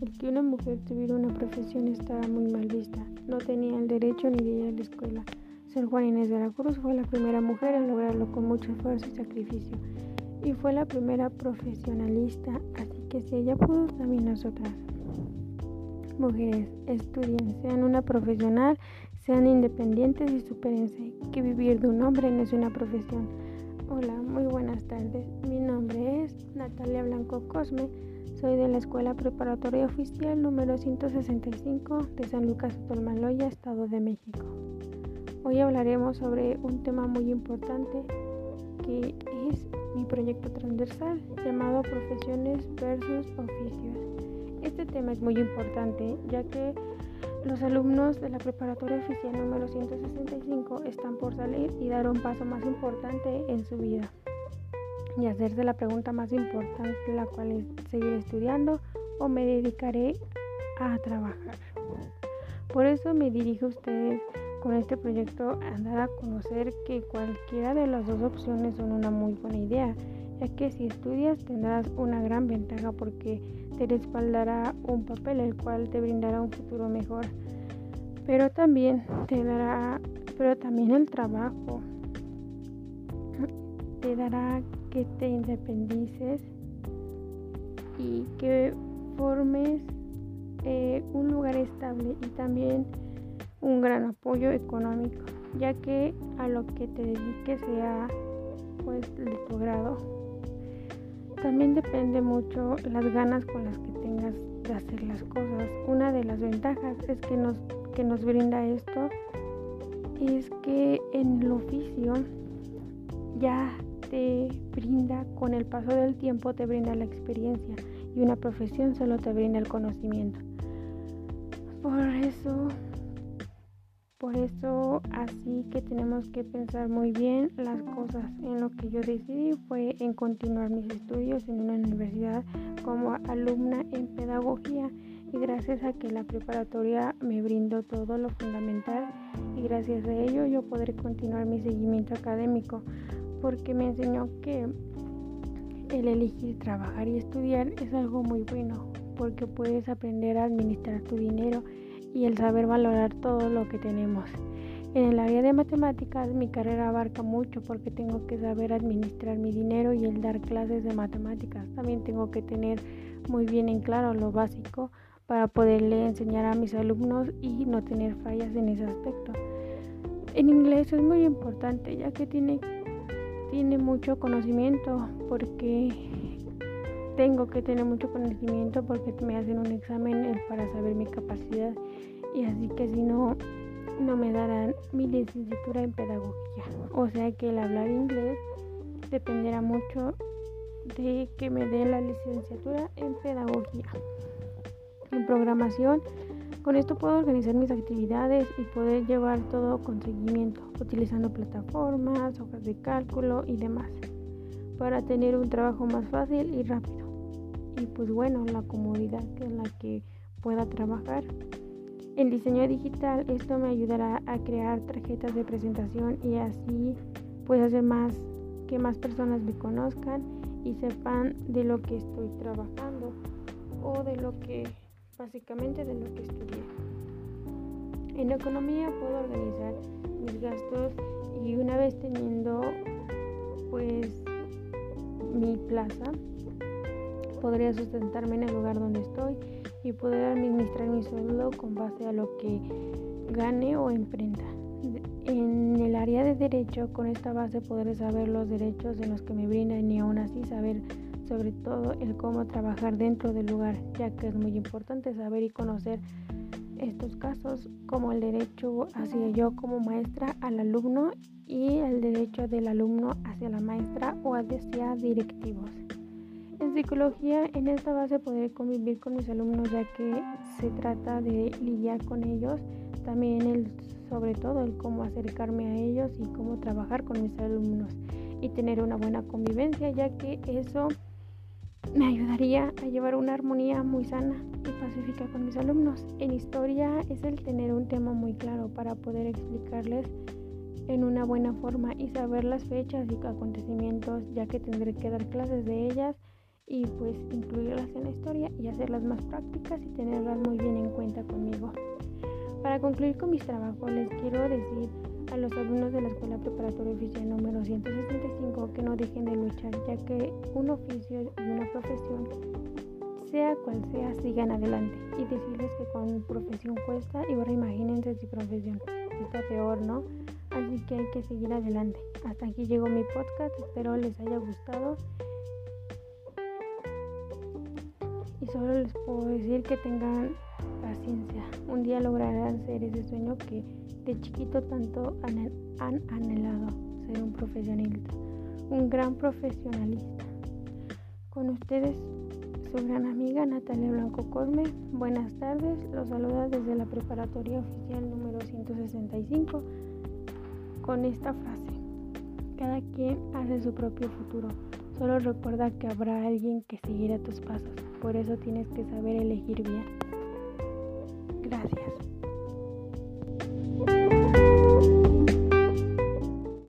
el que una mujer tuviera una profesión estaba muy mal vista. No tenía el derecho ni de ir a la escuela. San Juan Inés de la Cruz fue la primera mujer en lograrlo con mucho esfuerzo y sacrificio. Y fue la primera profesionalista, así que si ella pudo, también nosotras. Mujeres, estudien, sean una profesional, sean independientes y supérense, que vivir de un hombre no es una profesión. Hola, muy buenas tardes. Mi nombre es Natalia Blanco Cosme. Soy de la Escuela Preparatoria Oficial número 165 de San Lucas Tolmaloya, Estado de México. Hoy hablaremos sobre un tema muy importante que es mi proyecto transversal llamado Profesiones versus Oficios. Este tema es muy importante ya que los alumnos de la preparatoria oficial número 165 están por salir y dar un paso más importante en su vida y hacerse la pregunta más importante, la cual es seguir estudiando o me dedicaré a trabajar. Por eso me dirijo a ustedes con este proyecto a dar a conocer que cualquiera de las dos opciones son una muy buena idea, ya que si estudias tendrás una gran ventaja porque te respaldará un papel el cual te brindará un futuro mejor. Pero también te dará, pero también el trabajo te dará que te independices y que formes eh, un lugar estable y también un gran apoyo económico, ya que a lo que te dediques sea pues de tu grado. También depende mucho las ganas con las que tengas de hacer las cosas. Una de las ventajas es que nos, que nos brinda esto es que en el oficio ya te brinda, con el paso del tiempo te brinda la experiencia y una profesión solo te brinda el conocimiento. Por eso por eso así que tenemos que pensar muy bien las cosas. En lo que yo decidí fue en continuar mis estudios en una universidad como alumna en pedagogía y gracias a que la preparatoria me brindó todo lo fundamental y gracias a ello yo podré continuar mi seguimiento académico porque me enseñó que el elegir trabajar y estudiar es algo muy bueno porque puedes aprender a administrar tu dinero y el saber valorar todo lo que tenemos. En el área de matemáticas mi carrera abarca mucho porque tengo que saber administrar mi dinero y el dar clases de matemáticas. También tengo que tener muy bien en claro lo básico para poderle enseñar a mis alumnos y no tener fallas en ese aspecto. En inglés es muy importante ya que tiene, tiene mucho conocimiento porque tengo que tener mucho conocimiento porque me hacen un examen para saber mi capacidad. Y así que si no no me darán mi licenciatura en pedagogía. O sea que el hablar inglés dependerá mucho de que me den la licenciatura en pedagogía. En programación con esto puedo organizar mis actividades y poder llevar todo con seguimiento utilizando plataformas hojas de cálculo y demás para tener un trabajo más fácil y rápido. Y pues bueno la comodidad en la que pueda trabajar. En diseño digital esto me ayudará a crear tarjetas de presentación y así pues hacer más que más personas me conozcan y sepan de lo que estoy trabajando o de lo que básicamente de lo que estudié. En economía puedo organizar mis gastos y una vez teniendo pues mi plaza podría sustentarme en el lugar donde estoy y poder administrar mi sueldo con base a lo que gane o emprenda. En el área de derecho, con esta base podré saber los derechos en los que me brindan y aún así saber sobre todo el cómo trabajar dentro del lugar, ya que es muy importante saber y conocer estos casos como el derecho hacia yo como maestra al alumno y el derecho del alumno hacia la maestra o hacia directivos. En psicología, en esta base podré convivir con mis alumnos ya que se trata de lidiar con ellos, también el, sobre todo el cómo acercarme a ellos y cómo trabajar con mis alumnos y tener una buena convivencia ya que eso me ayudaría a llevar una armonía muy sana y pacífica con mis alumnos. En historia es el tener un tema muy claro para poder explicarles en una buena forma y saber las fechas y acontecimientos ya que tendré que dar clases de ellas y pues incluirlas en la historia y hacerlas más prácticas y tenerlas muy bien en cuenta conmigo. Para concluir con mis trabajos les quiero decir a los alumnos de la Escuela Preparatoria Oficial número 165 que no dejen de luchar ya que un oficio y una profesión sea cual sea, sigan adelante y decirles que con profesión cuesta y ahora imagínense si profesión está peor, ¿no? Así que hay que seguir adelante. Hasta aquí llegó mi podcast, espero les haya gustado. Y solo les puedo decir que tengan paciencia. Un día lograrán ser ese sueño que de chiquito tanto han anhelado, ser un profesionista, un gran profesionalista. Con ustedes su gran amiga Natalia Blanco Corme. Buenas tardes, los saluda desde la preparatoria oficial número 165 con esta frase. Cada quien hace su propio futuro. Solo recuerda que habrá alguien que seguirá tus pasos. Por eso tienes que saber elegir bien. Gracias.